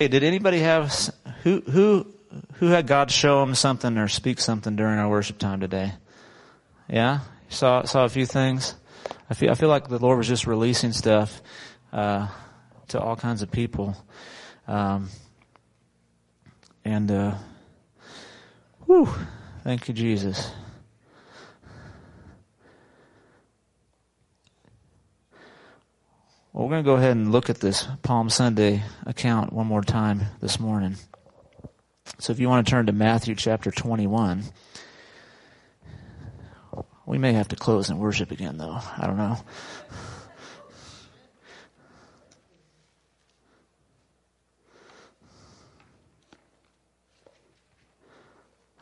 Hey, did anybody have who who who had God show them something or speak something during our worship time today? Yeah, saw saw a few things. I feel I feel like the Lord was just releasing stuff uh, to all kinds of people, um, and uh, whew, thank you, Jesus. Well, we're going to go ahead and look at this Palm Sunday account one more time this morning. So if you want to turn to Matthew chapter 21, we may have to close and worship again though. I don't know.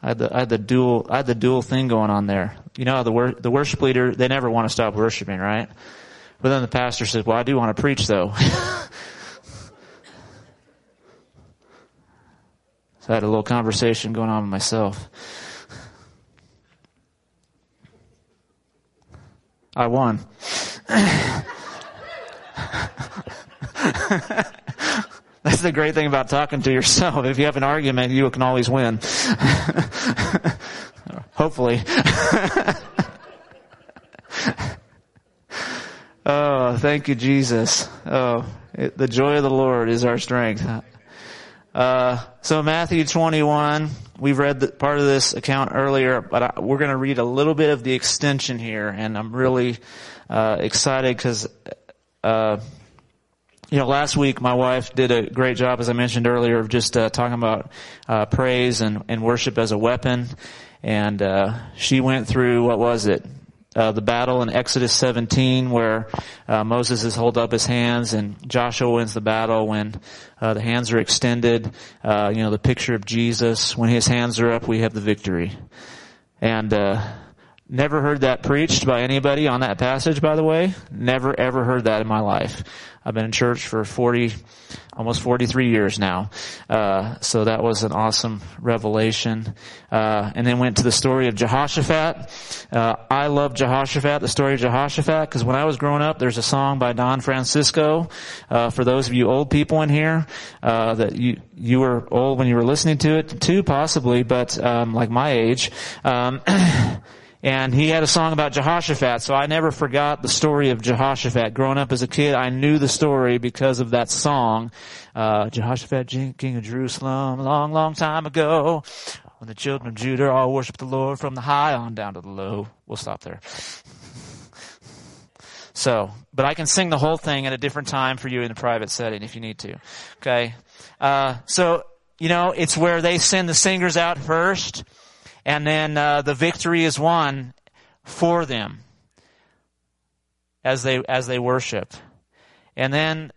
I had the I had the dual I had the dual thing going on there. You know the wor- the worship leader they never want to stop worshiping, right? But then the pastor says, well, I do want to preach though. so I had a little conversation going on with myself. I won. That's the great thing about talking to yourself. If you have an argument, you can always win. Hopefully. Oh, thank you, Jesus. Oh, it, the joy of the Lord is our strength. Uh, so Matthew 21, we've read the, part of this account earlier, but I, we're going to read a little bit of the extension here, and I'm really uh, excited because, uh, you know, last week my wife did a great job, as I mentioned earlier, of just uh, talking about uh, praise and, and worship as a weapon, and uh, she went through what was it? Uh, the battle in Exodus 17 where uh, Moses is held up his hands and Joshua wins the battle when uh, the hands are extended. Uh, you know, the picture of Jesus. When his hands are up, we have the victory. And uh, never heard that preached by anybody on that passage, by the way. Never ever heard that in my life. I've been in church for 40, almost 43 years now. Uh, so that was an awesome revelation. Uh, and then went to the story of Jehoshaphat. Uh, I love Jehoshaphat, the story of Jehoshaphat, because when I was growing up, there's a song by Don Francisco. Uh, for those of you old people in here, uh, that you you were old when you were listening to it too, possibly, but um, like my age. Um, And he had a song about Jehoshaphat, so I never forgot the story of Jehoshaphat. Growing up as a kid, I knew the story because of that song. Uh, Jehoshaphat, king of Jerusalem, long, long time ago, when the children of Judah all worshiped the Lord from the high on down to the low. We'll stop there. So, but I can sing the whole thing at a different time for you in a private setting if you need to. Okay? Uh, so, you know, it's where they send the singers out first and then uh, the victory is won for them as they as they worship. And then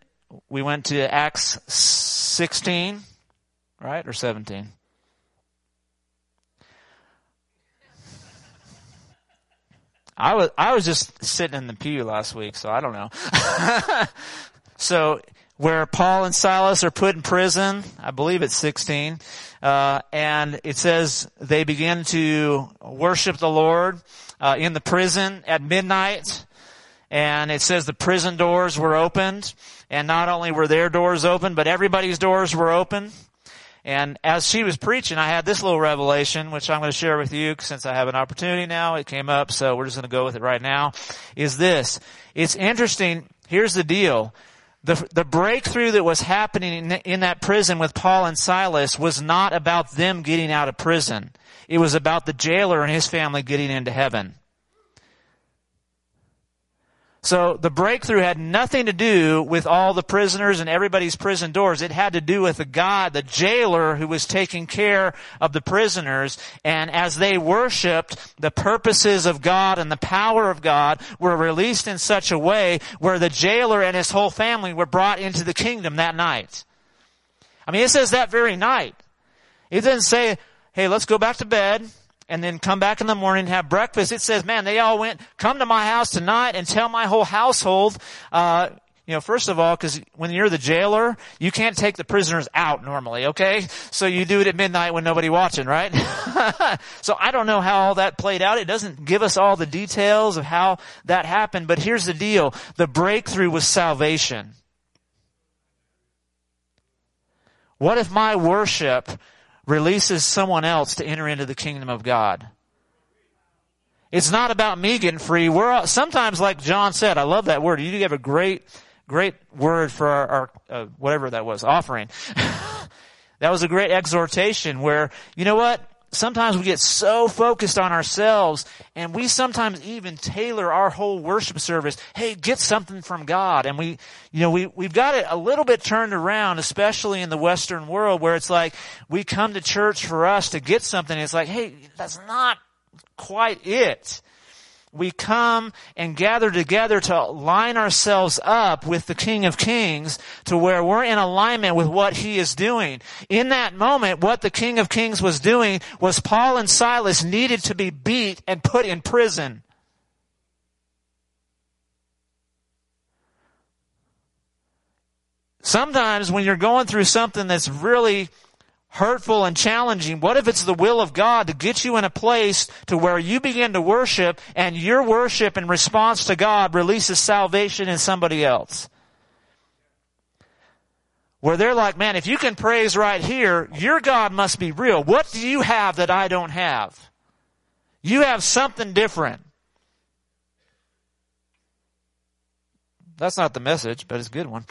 we went to Acts 16, right? Or 17. I was I was just sitting in the pew last week, so I don't know. so where Paul and Silas are put in prison, I believe it's 16, uh, and it says they begin to worship the Lord uh, in the prison at midnight. And it says the prison doors were opened, and not only were their doors open, but everybody's doors were open. And as she was preaching, I had this little revelation, which I'm going to share with you since I have an opportunity now. It came up, so we're just going to go with it right now. Is this. It's interesting. Here's the deal. The, the breakthrough that was happening in, in that prison with Paul and Silas was not about them getting out of prison. It was about the jailer and his family getting into heaven. So the breakthrough had nothing to do with all the prisoners and everybody's prison doors. It had to do with the God, the jailer who was taking care of the prisoners. And as they worshiped, the purposes of God and the power of God were released in such a way where the jailer and his whole family were brought into the kingdom that night. I mean, it says that very night. It doesn't say, hey, let's go back to bed and then come back in the morning and have breakfast. It says, man, they all went, come to my house tonight and tell my whole household, uh, you know, first of all, because when you're the jailer, you can't take the prisoners out normally, okay? So you do it at midnight when nobody watching, right? so I don't know how all that played out. It doesn't give us all the details of how that happened, but here's the deal. The breakthrough was salvation. What if my worship releases someone else to enter into the kingdom of God? It's not about me getting free. We're sometimes, like John said, I love that word. You have a great, great word for our, our uh, whatever that was, offering. that was a great exhortation where, you know what? Sometimes we get so focused on ourselves and we sometimes even tailor our whole worship service. Hey, get something from God. And we, you know, we, we've got it a little bit turned around, especially in the Western world where it's like we come to church for us to get something. It's like, hey, that's not quite it. We come and gather together to line ourselves up with the King of Kings to where we're in alignment with what He is doing. In that moment, what the King of Kings was doing was Paul and Silas needed to be beat and put in prison. Sometimes when you're going through something that's really hurtful and challenging, what if it's the will of God to get you in a place to where you begin to worship and your worship in response to God releases salvation in somebody else? Where they're like, man, if you can praise right here, your God must be real. What do you have that I don't have? You have something different. That's not the message, but it's a good one.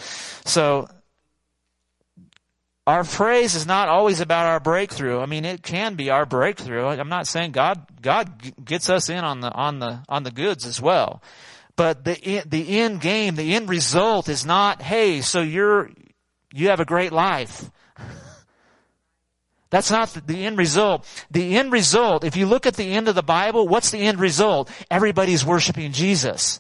So our praise is not always about our breakthrough. I mean, it can be our breakthrough. I'm not saying God, God gets us in on the, on the, on the goods as well. But the, the end game, the end result is not, hey, so you're, you have a great life. That's not the end result. The end result, if you look at the end of the Bible, what's the end result? Everybody's worshiping Jesus.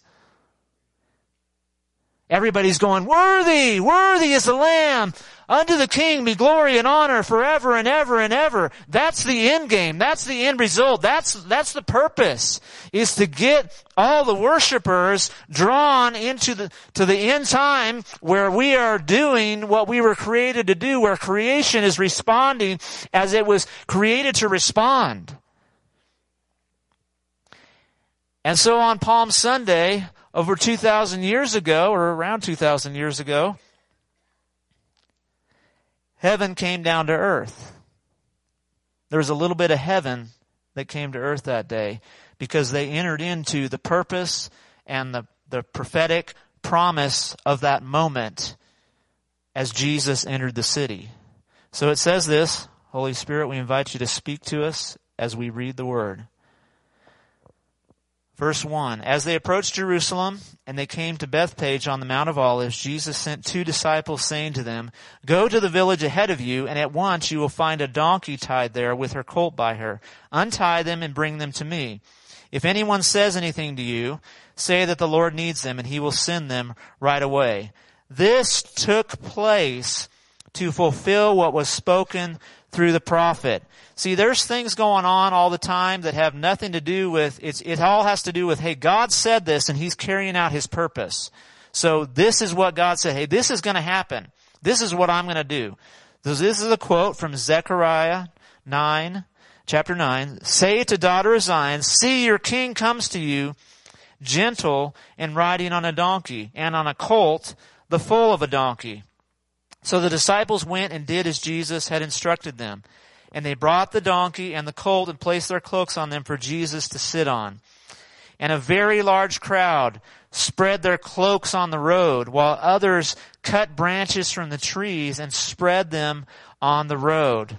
Everybody's going, worthy, worthy is the Lamb. Unto the King be glory and honor forever and ever and ever. That's the end game. That's the end result. That's, that's the purpose. Is to get all the worshipers drawn into the, to the end time where we are doing what we were created to do, where creation is responding as it was created to respond. And so on Palm Sunday, over 2,000 years ago, or around 2,000 years ago, heaven came down to earth. There was a little bit of heaven that came to earth that day because they entered into the purpose and the, the prophetic promise of that moment as Jesus entered the city. So it says this, Holy Spirit, we invite you to speak to us as we read the word. Verse 1. As they approached Jerusalem and they came to Bethphage on the Mount of Olives, Jesus sent two disciples saying to them, Go to the village ahead of you and at once you will find a donkey tied there with her colt by her. Untie them and bring them to me. If anyone says anything to you, say that the Lord needs them and he will send them right away. This took place to fulfill what was spoken through the prophet. See, there's things going on all the time that have nothing to do with, it's, it all has to do with, hey, God said this and He's carrying out His purpose. So this is what God said. Hey, this is going to happen. This is what I'm going to do. So this is a quote from Zechariah 9, chapter 9. Say to daughter of Zion, see your king comes to you, gentle and riding on a donkey and on a colt, the foal of a donkey. So the disciples went and did as Jesus had instructed them. And they brought the donkey and the colt and placed their cloaks on them for Jesus to sit on. And a very large crowd spread their cloaks on the road, while others cut branches from the trees and spread them on the road.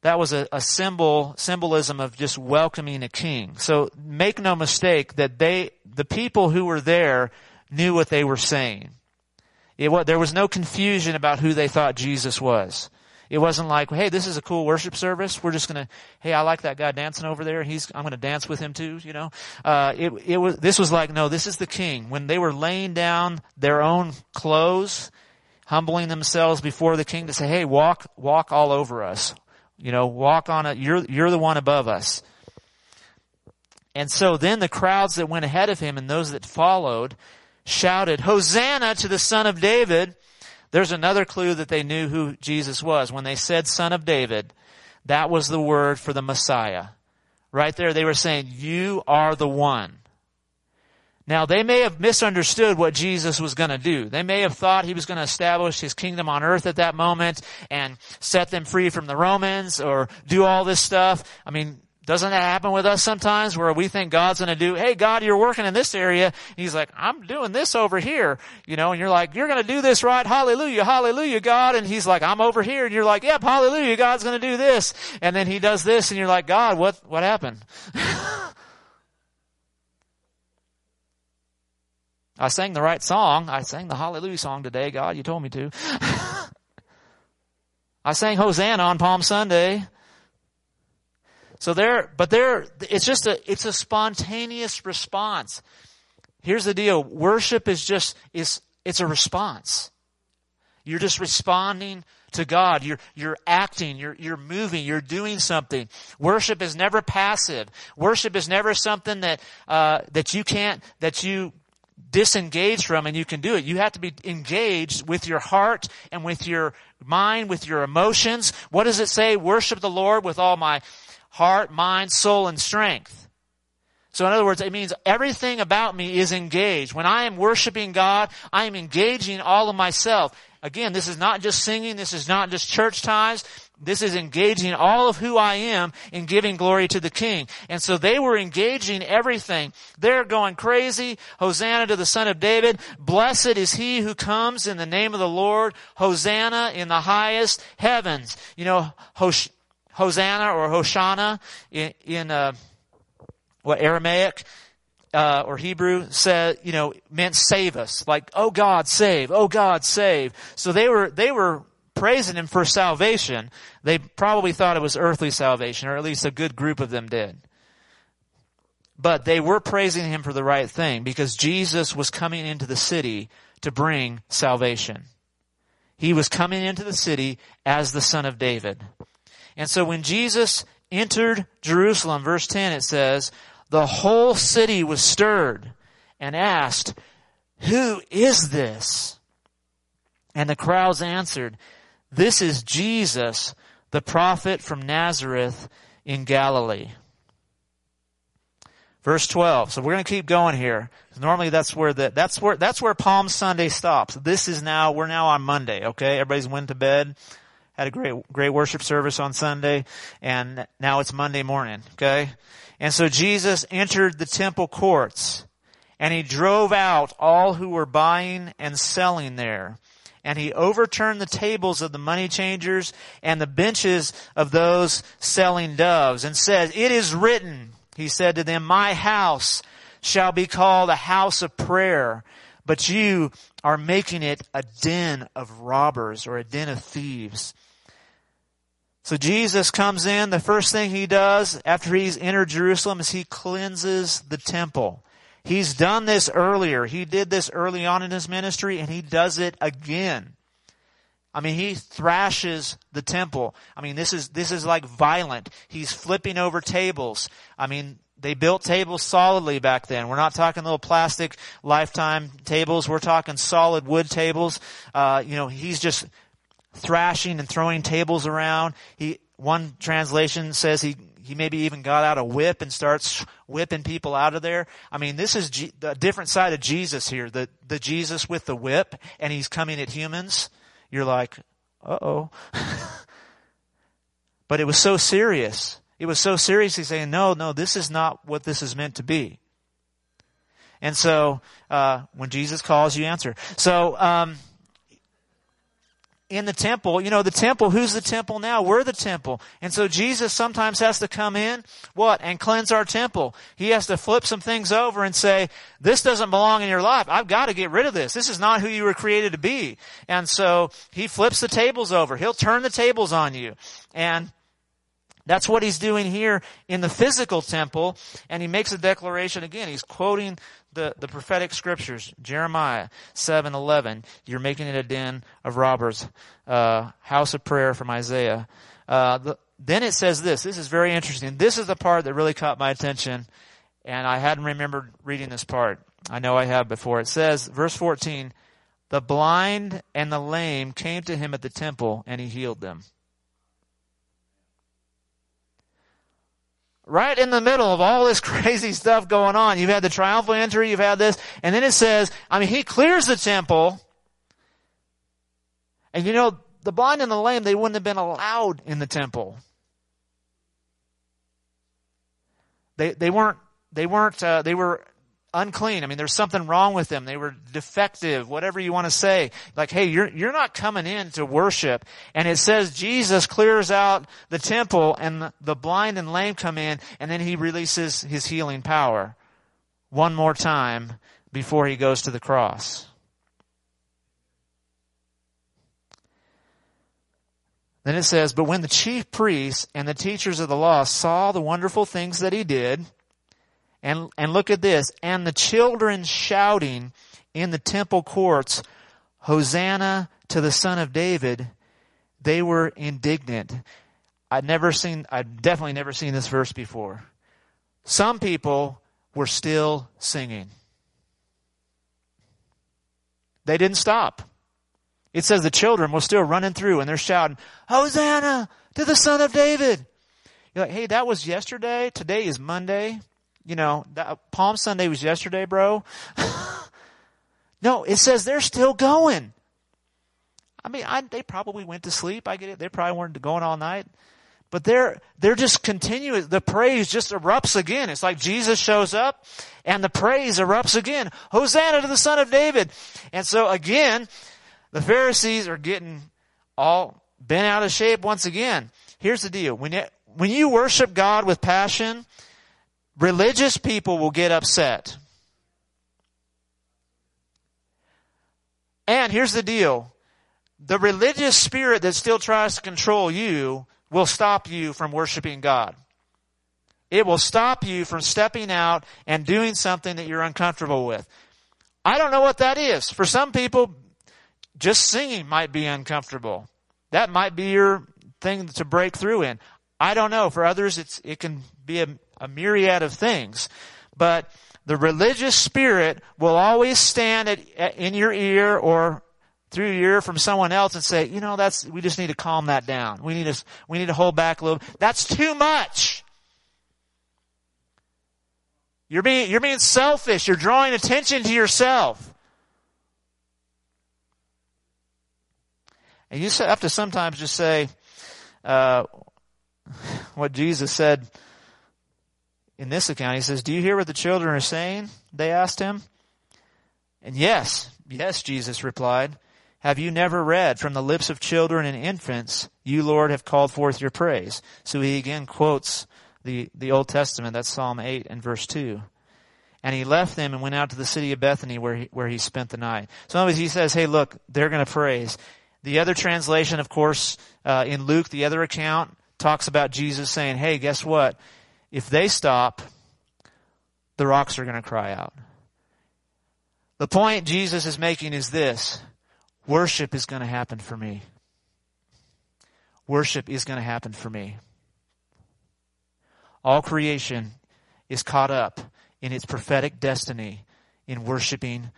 That was a, a symbol, symbolism of just welcoming a king. So make no mistake that they, the people who were there knew what they were saying. It, there was no confusion about who they thought Jesus was. It wasn't like, hey, this is a cool worship service. We're just gonna, hey, I like that guy dancing over there. He's, I'm gonna dance with him too, you know. Uh, it, it was, this was like, no, this is the king. When they were laying down their own clothes, humbling themselves before the king to say, hey, walk, walk all over us. You know, walk on it. You're, you're the one above us. And so then the crowds that went ahead of him and those that followed shouted, Hosanna to the son of David. There's another clue that they knew who Jesus was. When they said son of David, that was the word for the Messiah. Right there, they were saying, you are the one. Now they may have misunderstood what Jesus was going to do. They may have thought he was going to establish his kingdom on earth at that moment and set them free from the Romans or do all this stuff. I mean, doesn't that happen with us sometimes where we think God's going to do, hey God, you're working in this area. He's like, I'm doing this over here, you know, and you're like, you're going to do this right. Hallelujah, hallelujah, God. And he's like, I'm over here. And you're like, yep, hallelujah, God's going to do this. And then he does this and you're like, God, what, what happened? I sang the right song. I sang the Hallelujah song today, God. You told me to. I sang Hosanna on Palm Sunday. So there, but there, it's just a, it's a spontaneous response. Here's the deal. Worship is just, is, it's a response. You're just responding to God. You're, you're acting, you're, you're moving, you're doing something. Worship is never passive. Worship is never something that, uh, that you can't, that you disengage from and you can do it. You have to be engaged with your heart and with your mind, with your emotions. What does it say? Worship the Lord with all my heart, mind, soul, and strength. So in other words, it means everything about me is engaged. When I am worshiping God, I am engaging all of myself. Again, this is not just singing, this is not just church times, this is engaging all of who I am in giving glory to the King. And so they were engaging everything. They're going crazy. Hosanna to the Son of David. Blessed is he who comes in the name of the Lord. Hosanna in the highest heavens. You know, Hosanna or Hoshana in, in uh, what Aramaic uh, or Hebrew said, you know, meant save us. Like, oh God, save. Oh God, save. So they were they were praising him for salvation, they probably thought it was earthly salvation, or at least a good group of them did. But they were praising him for the right thing because Jesus was coming into the city to bring salvation. He was coming into the city as the son of David. And so when Jesus entered Jerusalem, verse 10, it says, the whole city was stirred and asked, who is this? And the crowds answered, this is Jesus, the prophet from Nazareth in Galilee. Verse 12. So we're going to keep going here. Normally that's where the, that's where, that's where Palm Sunday stops. This is now, we're now on Monday, okay? Everybody's went to bed, had a great, great worship service on Sunday, and now it's Monday morning, okay? And so Jesus entered the temple courts, and he drove out all who were buying and selling there and he overturned the tables of the money changers and the benches of those selling doves and said, it is written, he said to them, my house shall be called a house of prayer, but you are making it a den of robbers or a den of thieves. So Jesus comes in, the first thing he does after he's entered Jerusalem is he cleanses the temple. He's done this earlier. He did this early on in his ministry and he does it again. I mean, he thrashes the temple. I mean, this is, this is like violent. He's flipping over tables. I mean, they built tables solidly back then. We're not talking little plastic lifetime tables. We're talking solid wood tables. Uh, you know, he's just thrashing and throwing tables around. He, one translation says he he maybe even got out a whip and starts whipping people out of there. I mean, this is G- a different side of Jesus here. The, the Jesus with the whip and he's coming at humans. You're like, uh oh. but it was so serious. It was so serious. He's saying, no, no, this is not what this is meant to be. And so, uh, when Jesus calls, you answer. So, um, in the temple, you know, the temple, who's the temple now? We're the temple. And so Jesus sometimes has to come in, what? And cleanse our temple. He has to flip some things over and say, this doesn't belong in your life. I've got to get rid of this. This is not who you were created to be. And so he flips the tables over. He'll turn the tables on you. And that's what he's doing here in the physical temple. And he makes a declaration again. He's quoting the, the prophetic scriptures, Jeremiah 7, 11, you're making it a den of robbers, uh, house of prayer from Isaiah. Uh, the, then it says this, this is very interesting. This is the part that really caught my attention, and I hadn't remembered reading this part. I know I have before. It says, verse 14, the blind and the lame came to him at the temple, and he healed them. Right in the middle of all this crazy stuff going on. You've had the triumphal entry, you've had this, and then it says, I mean, he clears the temple. And you know, the blind and the lame, they wouldn't have been allowed in the temple. They, they weren't, they weren't, uh, they were unclean. I mean, there's something wrong with them. They were defective, whatever you want to say. Like, hey, you're, you're not coming in to worship. And it says Jesus clears out the temple and the blind and lame come in and then he releases his healing power one more time before he goes to the cross. Then it says, but when the chief priests and the teachers of the law saw the wonderful things that he did, and, and look at this. And the children shouting in the temple courts, Hosanna to the son of David, they were indignant. I'd never seen, I'd definitely never seen this verse before. Some people were still singing. They didn't stop. It says the children were still running through and they're shouting, Hosanna to the son of David. You're like, hey, that was yesterday. Today is Monday you know, that, Palm Sunday was yesterday, bro. no, it says they're still going. I mean, I, they probably went to sleep. I get it. They probably weren't going all night. But they're, they're just continuing. The praise just erupts again. It's like Jesus shows up and the praise erupts again. Hosanna to the son of David. And so again, the Pharisees are getting all bent out of shape once again. Here's the deal. When you, when you worship God with passion, Religious people will get upset. And here's the deal. The religious spirit that still tries to control you will stop you from worshiping God. It will stop you from stepping out and doing something that you're uncomfortable with. I don't know what that is. For some people, just singing might be uncomfortable. That might be your thing to break through in. I don't know. For others, it's, it can be a, a myriad of things. But the religious spirit will always stand at, at, in your ear or through your ear from someone else and say, you know, that's, we just need to calm that down. We need to, we need to hold back a little. That's too much. You're being, you're being selfish. You're drawing attention to yourself. And you have to sometimes just say, uh, what Jesus said in this account. He says, Do you hear what the children are saying? They asked him. And yes, yes, Jesus replied. Have you never read from the lips of children and infants, you Lord have called forth your praise? So he again quotes the, the Old Testament, that's Psalm 8 and verse 2. And he left them and went out to the city of Bethany where he, where he spent the night. So he says, hey look, they're gonna praise. The other translation, of course, uh, in Luke, the other account, talks about Jesus saying, hey, guess what? If they stop, the rocks are going to cry out. The point Jesus is making is this. Worship is going to happen for me. Worship is going to happen for me. All creation is caught up in its prophetic destiny in worshiping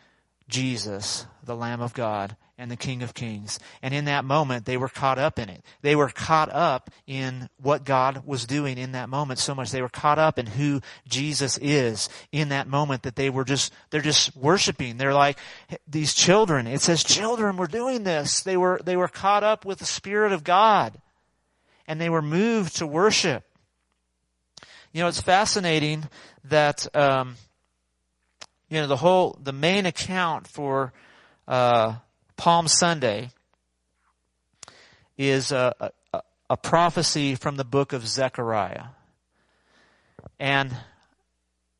Jesus, the Lamb of God and the King of Kings. And in that moment, they were caught up in it. They were caught up in what God was doing in that moment so much. They were caught up in who Jesus is in that moment that they were just, they're just worshiping. They're like these children. It says children were doing this. They were, they were caught up with the Spirit of God and they were moved to worship. You know, it's fascinating that, um, you know, the whole, the main account for, uh, Palm Sunday is a, a, a prophecy from the book of Zechariah. And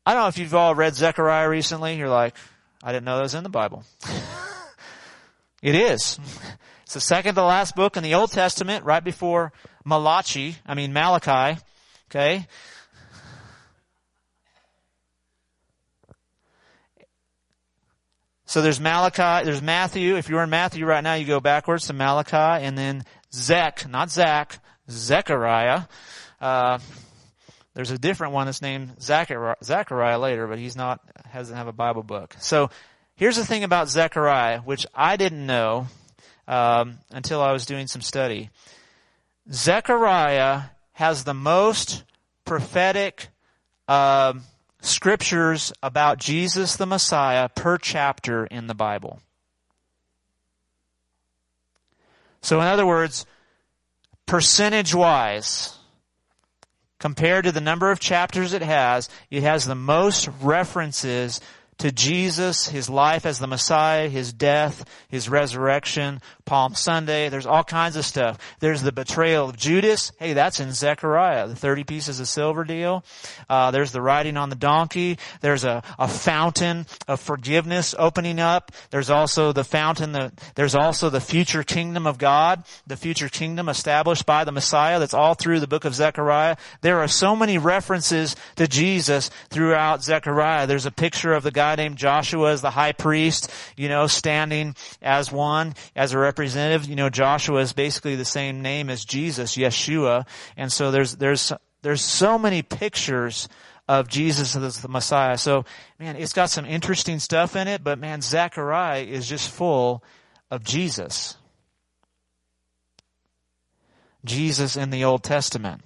I don't know if you've all read Zechariah recently. You're like, I didn't know that was in the Bible. it is. It's the second to last book in the Old Testament, right before Malachi, I mean Malachi, okay? So there's Malachi, there's Matthew. If you're in Matthew right now, you go backwards to Malachi, and then Zech, not Zach, Zechariah. Uh, there's a different one that's named Zechariah, Zechariah later, but he's not, doesn't have a Bible book. So here's the thing about Zechariah, which I didn't know um, until I was doing some study. Zechariah has the most prophetic um, scriptures about Jesus the Messiah per chapter in the Bible. So in other words, percentage wise, compared to the number of chapters it has, it has the most references to Jesus, His life as the Messiah, His death, His resurrection, Palm Sunday. There's all kinds of stuff. There's the betrayal of Judas. Hey, that's in Zechariah, the 30 pieces of silver deal. Uh, there's the riding on the donkey. There's a, a fountain of forgiveness opening up. There's also the fountain, the, there's also the future kingdom of God, the future kingdom established by the Messiah. That's all through the book of Zechariah. There are so many references to Jesus throughout Zechariah. There's a picture of the guy named Joshua as the high priest, you know, standing as one, as a representative. You know, Joshua is basically the same name as Jesus, Yeshua. And so there's, there's, there's so many pictures of Jesus as the Messiah. So, man, it's got some interesting stuff in it, but man, Zechariah is just full of Jesus. Jesus in the Old Testament.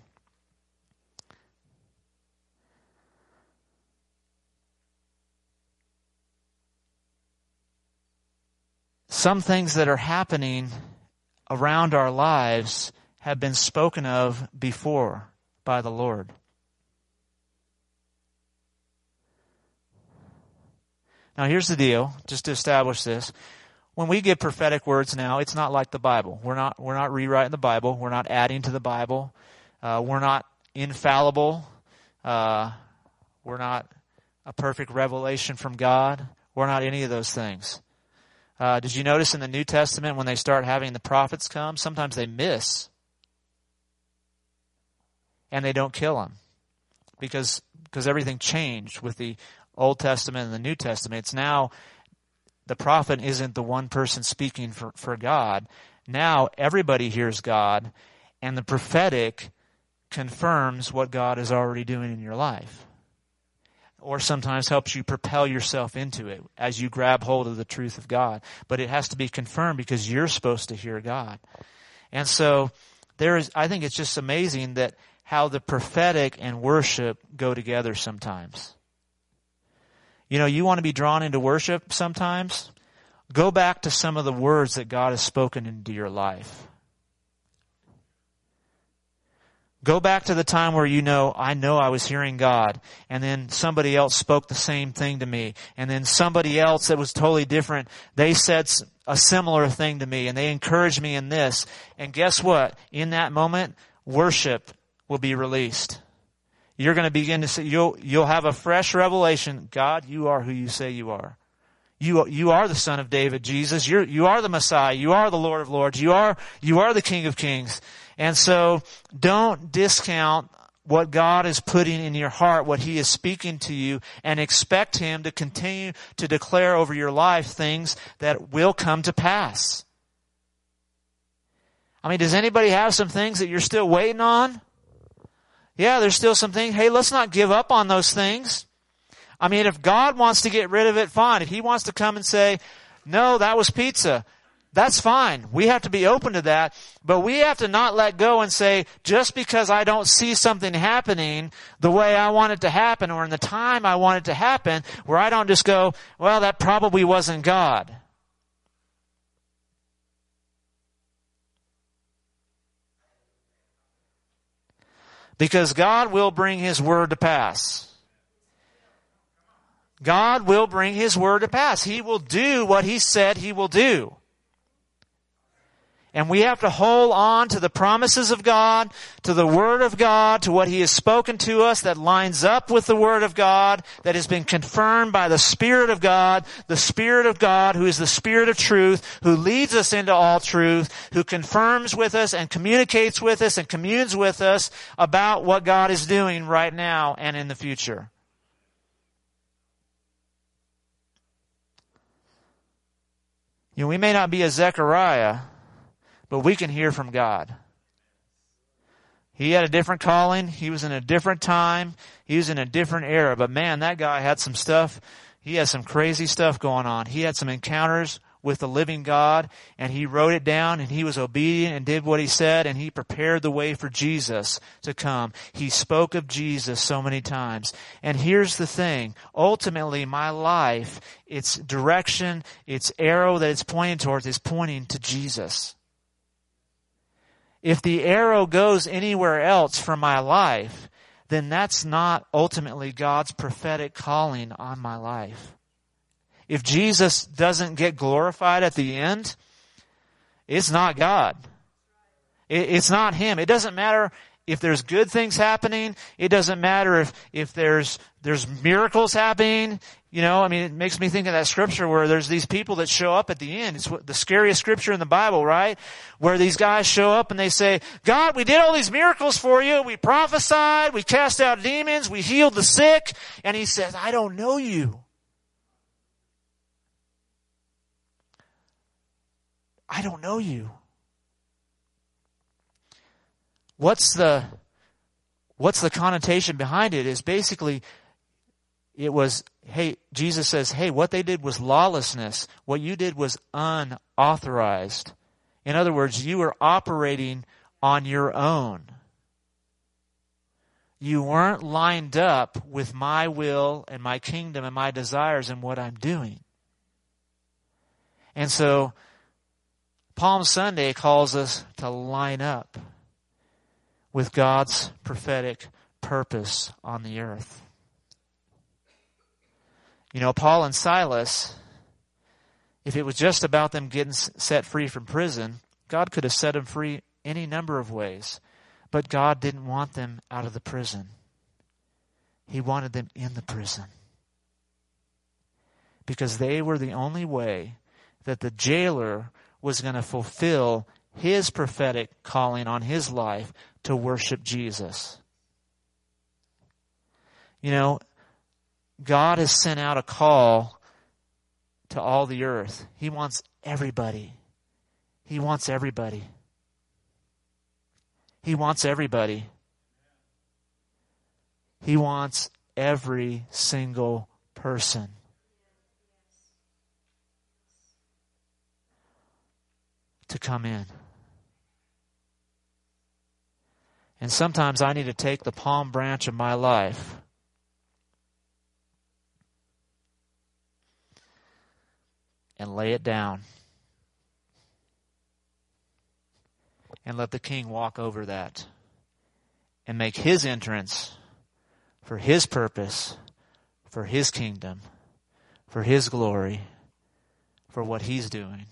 Some things that are happening around our lives have been spoken of before by the Lord. Now here's the deal, just to establish this. When we give prophetic words now, it's not like the Bible. We're not, we're not rewriting the Bible. We're not adding to the Bible. Uh, we're not infallible. Uh, we're not a perfect revelation from God. We're not any of those things. Uh, did you notice in the New Testament when they start having the prophets come, sometimes they miss and they don't kill them because because everything changed with the Old Testament and the New Testament. It's now the prophet isn't the one person speaking for, for God. Now everybody hears God, and the prophetic confirms what God is already doing in your life or sometimes helps you propel yourself into it as you grab hold of the truth of God. But it has to be confirmed because you're supposed to hear God. And so there is, I think it's just amazing that how the prophetic and worship go together sometimes. You know, you want to be drawn into worship sometimes? Go back to some of the words that God has spoken into your life. Go back to the time where you know, I know I was hearing God, and then somebody else spoke the same thing to me, and then somebody else that was totally different, they said a similar thing to me, and they encouraged me in this. And guess what? In that moment, worship will be released. You're going to begin to see, you'll, you'll have a fresh revelation. God, you are who you say you are. You, you are the son of David, Jesus. You're, you are the Messiah. You are the Lord of Lords. You are, you are the King of Kings. And so don't discount what God is putting in your heart, what He is speaking to you, and expect Him to continue to declare over your life things that will come to pass. I mean, does anybody have some things that you're still waiting on? Yeah, there's still some things. Hey, let's not give up on those things. I mean, if God wants to get rid of it, fine. If He wants to come and say, no, that was pizza. That's fine. We have to be open to that, but we have to not let go and say, just because I don't see something happening the way I want it to happen or in the time I want it to happen, where I don't just go, well, that probably wasn't God. Because God will bring His word to pass. God will bring His word to pass. He will do what He said He will do. And we have to hold on to the promises of God, to the Word of God, to what He has spoken to us that lines up with the Word of God, that has been confirmed by the Spirit of God, the Spirit of God who is the Spirit of truth, who leads us into all truth, who confirms with us and communicates with us and communes with us about what God is doing right now and in the future. You know, we may not be a Zechariah, but we can hear from God. He had a different calling. He was in a different time. He was in a different era. But man, that guy had some stuff. He had some crazy stuff going on. He had some encounters with the living God and he wrote it down and he was obedient and did what he said and he prepared the way for Jesus to come. He spoke of Jesus so many times. And here's the thing. Ultimately, my life, its direction, its arrow that it's pointing towards is pointing to Jesus. If the arrow goes anywhere else from my life, then that's not ultimately God's prophetic calling on my life. If Jesus doesn't get glorified at the end, it's not God. It's not Him. It doesn't matter if there's good things happening. It doesn't matter if, if there's, there's miracles happening. You know, I mean, it makes me think of that scripture where there's these people that show up at the end. It's the scariest scripture in the Bible, right? Where these guys show up and they say, God, we did all these miracles for you. We prophesied. We cast out demons. We healed the sick. And he says, I don't know you. I don't know you. What's the, what's the connotation behind it is basically it was, hey, Jesus says, hey, what they did was lawlessness. What you did was unauthorized. In other words, you were operating on your own. You weren't lined up with my will and my kingdom and my desires and what I'm doing. And so Palm Sunday calls us to line up with God's prophetic purpose on the earth. You know, Paul and Silas, if it was just about them getting set free from prison, God could have set them free any number of ways. But God didn't want them out of the prison. He wanted them in the prison. Because they were the only way that the jailer was going to fulfill his prophetic calling on his life to worship Jesus. You know, God has sent out a call to all the earth. He wants everybody. He wants everybody. He wants everybody. He wants every single person. to come in. And sometimes I need to take the palm branch of my life and lay it down. And let the king walk over that and make his entrance for his purpose, for his kingdom, for his glory, for what he's doing.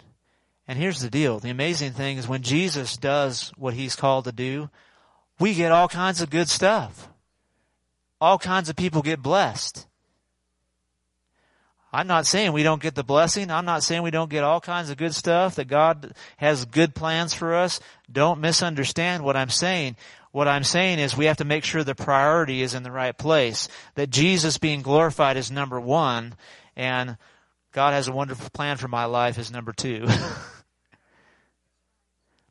And here's the deal. The amazing thing is when Jesus does what he's called to do, we get all kinds of good stuff. All kinds of people get blessed. I'm not saying we don't get the blessing. I'm not saying we don't get all kinds of good stuff, that God has good plans for us. Don't misunderstand what I'm saying. What I'm saying is we have to make sure the priority is in the right place. That Jesus being glorified is number one, and God has a wonderful plan for my life is number two.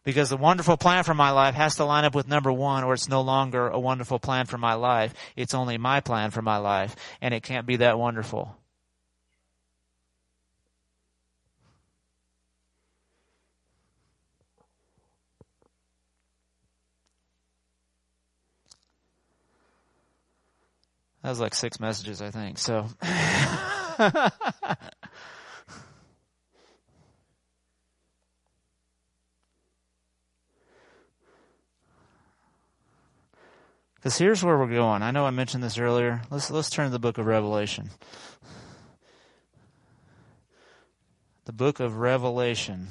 Because the wonderful plan for my life has to line up with number one or it's no longer a wonderful plan for my life. It's only my plan for my life and it can't be that wonderful. That was like six messages, I think. So. Because here's where we're going. I know I mentioned this earlier. Let's let's turn to the book of Revelation. The book of Revelation.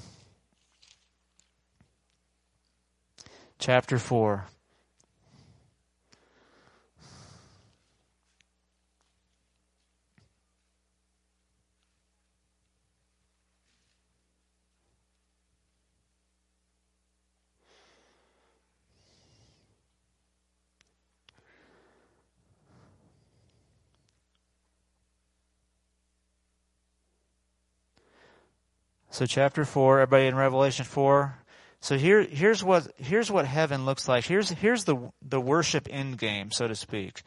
Chapter 4. So chapter four, everybody in Revelation four. So here, here's what, here's what heaven looks like. Here's, here's the, the worship end game, so to speak.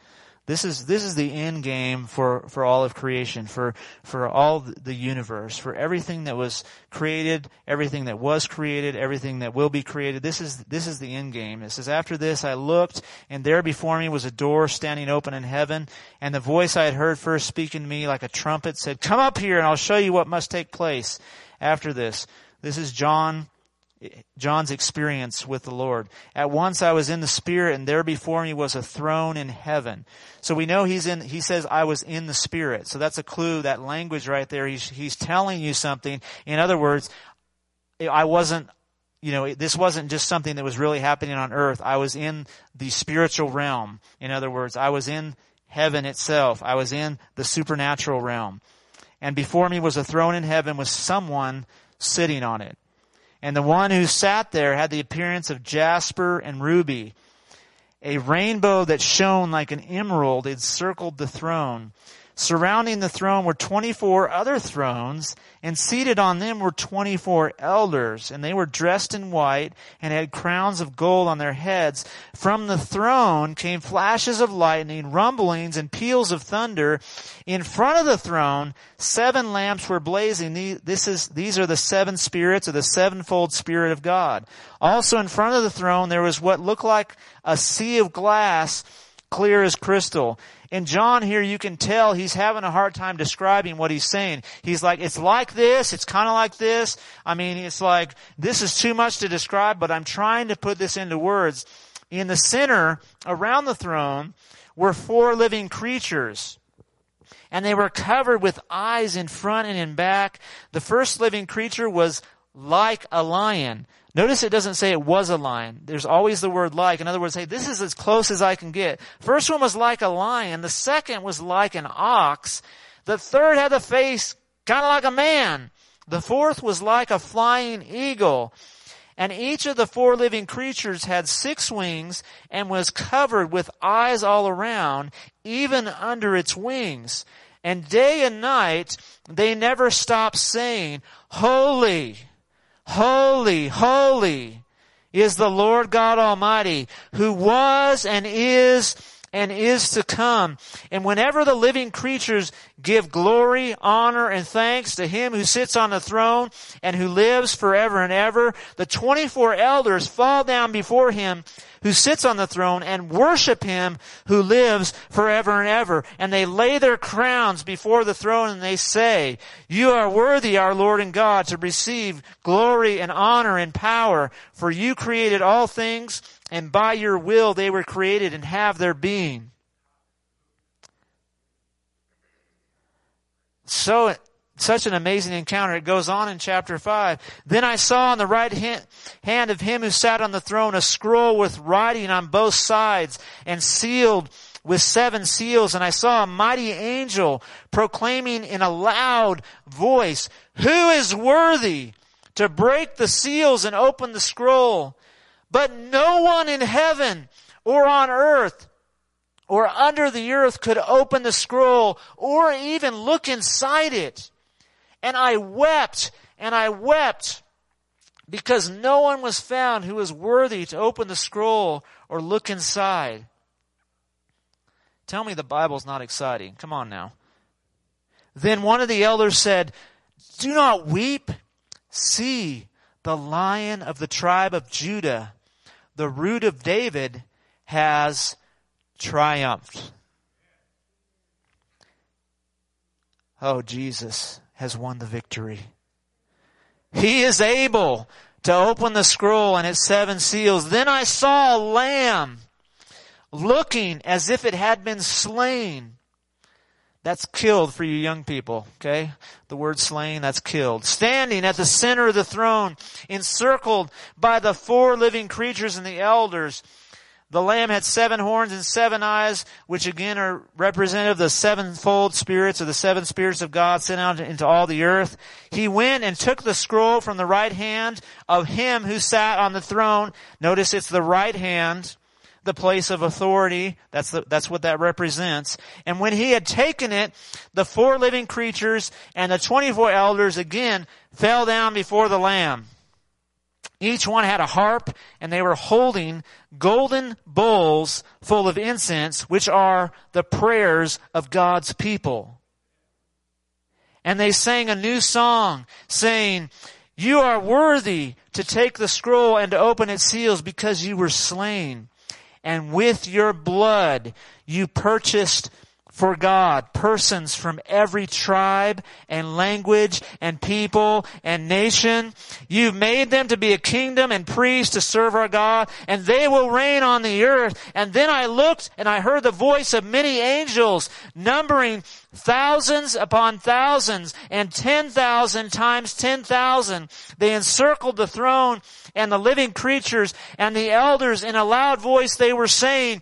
This is, this is the end game for, for all of creation, for, for all the universe, for everything that was created, everything that was created, everything that will be created. This is, this is the end game. It says, after this I looked and there before me was a door standing open in heaven and the voice I had heard first speaking to me like a trumpet said, come up here and I'll show you what must take place after this. This is John John's experience with the Lord. At once I was in the Spirit and there before me was a throne in heaven. So we know he's in, he says I was in the Spirit. So that's a clue, that language right there. He's, he's telling you something. In other words, I wasn't, you know, this wasn't just something that was really happening on earth. I was in the spiritual realm. In other words, I was in heaven itself. I was in the supernatural realm. And before me was a throne in heaven with someone sitting on it. And the one who sat there had the appearance of jasper and ruby. A rainbow that shone like an emerald encircled the throne. Surrounding the throne were 24 other thrones, and seated on them were 24 elders, and they were dressed in white and had crowns of gold on their heads. From the throne came flashes of lightning, rumblings, and peals of thunder. In front of the throne, seven lamps were blazing. This is, these are the seven spirits of the sevenfold spirit of God. Also in front of the throne, there was what looked like a sea of glass, clear as crystal. In John here, you can tell he's having a hard time describing what he's saying. He's like, it's like this, it's kind of like this. I mean, it's like, this is too much to describe, but I'm trying to put this into words. In the center, around the throne, were four living creatures. And they were covered with eyes in front and in back. The first living creature was like a lion. Notice it doesn't say it was a lion. There's always the word like. In other words, hey, this is as close as I can get. First one was like a lion. The second was like an ox. The third had a face kind of like a man. The fourth was like a flying eagle. And each of the four living creatures had six wings and was covered with eyes all around, even under its wings. And day and night, they never stopped saying, Holy, Holy, holy is the Lord God Almighty who was and is and is to come. And whenever the living creatures give glory, honor, and thanks to him who sits on the throne and who lives forever and ever, the 24 elders fall down before him who sits on the throne and worship him who lives forever and ever. And they lay their crowns before the throne and they say, You are worthy, our Lord and God, to receive glory and honor and power, for you created all things, and by your will they were created and have their being. So such an amazing encounter. It goes on in chapter 5. Then I saw on the right hand of him who sat on the throne a scroll with writing on both sides and sealed with seven seals. And I saw a mighty angel proclaiming in a loud voice, Who is worthy to break the seals and open the scroll? But no one in heaven or on earth or under the earth could open the scroll or even look inside it. And I wept and I wept because no one was found who was worthy to open the scroll or look inside. Tell me the Bible's not exciting. Come on now. Then one of the elders said, Do not weep. See, the lion of the tribe of Judah, the root of David, has triumphed. Oh, Jesus has won the victory. He is able to open the scroll and its seven seals. Then I saw a lamb looking as if it had been slain. That's killed for you young people, okay? The word slain, that's killed. Standing at the center of the throne, encircled by the four living creatures and the elders. The lamb had seven horns and seven eyes, which again are representative of the sevenfold spirits or the seven spirits of God sent out into all the earth. He went and took the scroll from the right hand of him who sat on the throne. Notice it's the right hand, the place of authority. That's the, that's what that represents. And when he had taken it, the four living creatures and the 24 elders again fell down before the lamb. Each one had a harp and they were holding golden bowls full of incense, which are the prayers of God's people. And they sang a new song saying, you are worthy to take the scroll and to open its seals because you were slain. And with your blood you purchased for God persons from every tribe and language and people and nation. You've made them to be a kingdom and priests to serve our God and they will reign on the earth. And then I looked and I heard the voice of many angels numbering thousands upon thousands and ten thousand times ten thousand. They encircled the throne and the living creatures and the elders in a loud voice they were saying,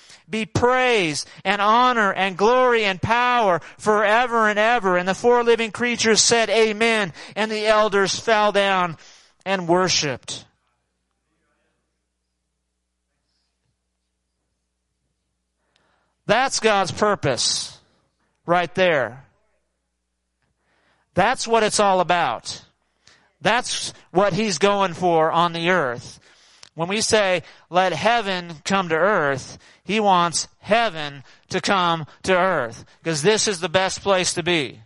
be praise and honor and glory and power forever and ever. And the four living creatures said, Amen. And the elders fell down and worshiped. That's God's purpose right there. That's what it's all about. That's what He's going for on the earth. When we say, let heaven come to earth, he wants heaven to come to earth. Because this is the best place to be.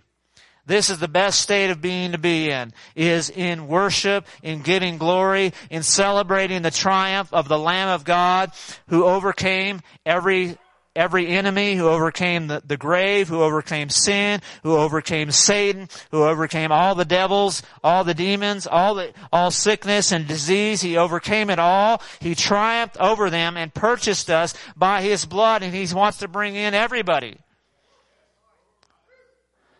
This is the best state of being to be in, is in worship, in giving glory, in celebrating the triumph of the Lamb of God who overcame every every enemy, who overcame the, the grave, who overcame sin, who overcame Satan, who overcame all the devils, all the demons, all the, all sickness and disease. He overcame it all. He triumphed over them and purchased us by His blood and He wants to bring in everybody.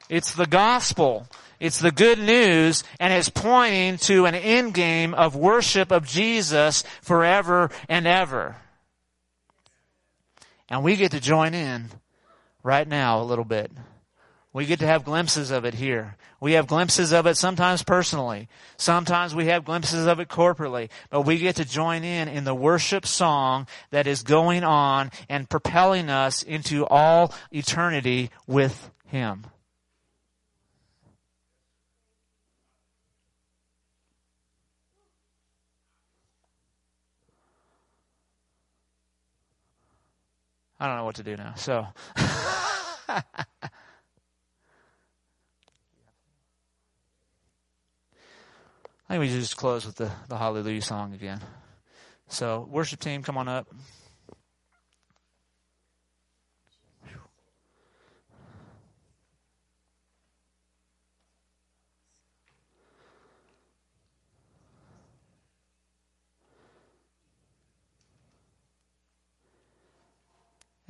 It's the gospel. It's the good news and it's pointing to an end game of worship of Jesus forever and ever. And we get to join in right now a little bit. We get to have glimpses of it here. We have glimpses of it sometimes personally. Sometimes we have glimpses of it corporately. But we get to join in in the worship song that is going on and propelling us into all eternity with Him. I don't know what to do now. So. I think we just close with the, the Hallelujah song again. So, worship team, come on up.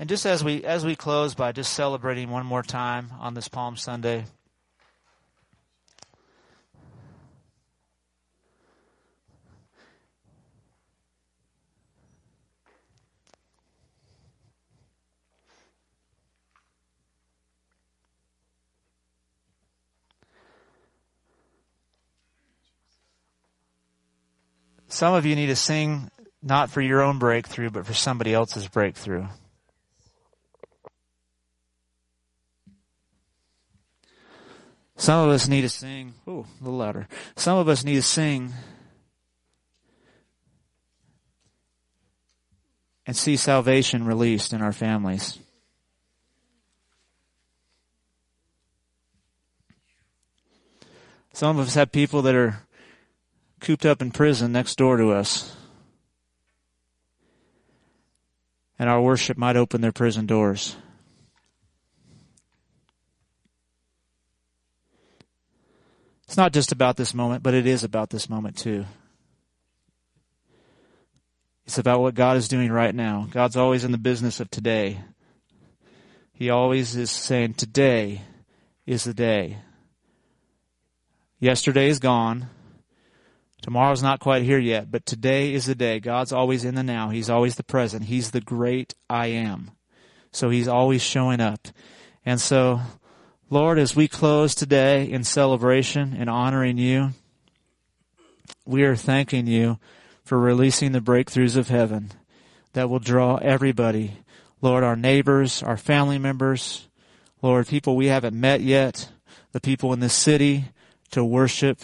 And just as we as we close by just celebrating one more time on this Palm Sunday, Some of you need to sing not for your own breakthrough, but for somebody else's breakthrough. Some of us need to sing. Oh, a little louder. Some of us need to sing and see salvation released in our families. Some of us have people that are cooped up in prison next door to us. And our worship might open their prison doors. It's not just about this moment, but it is about this moment too. It's about what God is doing right now. God's always in the business of today. He always is saying, today is the day. Yesterday is gone. Tomorrow's not quite here yet, but today is the day. God's always in the now. He's always the present. He's the great I am. So he's always showing up. And so, Lord, as we close today in celebration and honoring you, we are thanking you for releasing the breakthroughs of heaven that will draw everybody. Lord, our neighbors, our family members, Lord, people we haven't met yet, the people in this city to worship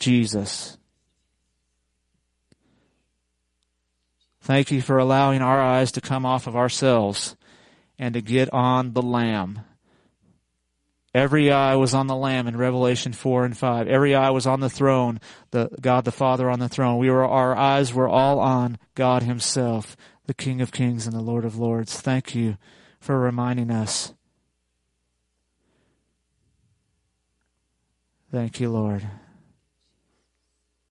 Jesus. Thank you for allowing our eyes to come off of ourselves and to get on the Lamb. Every eye was on the Lamb in Revelation 4 and 5. Every eye was on the throne, the God the Father on the throne. We were, our eyes were all on God Himself, the King of Kings and the Lord of Lords. Thank you for reminding us. Thank you, Lord.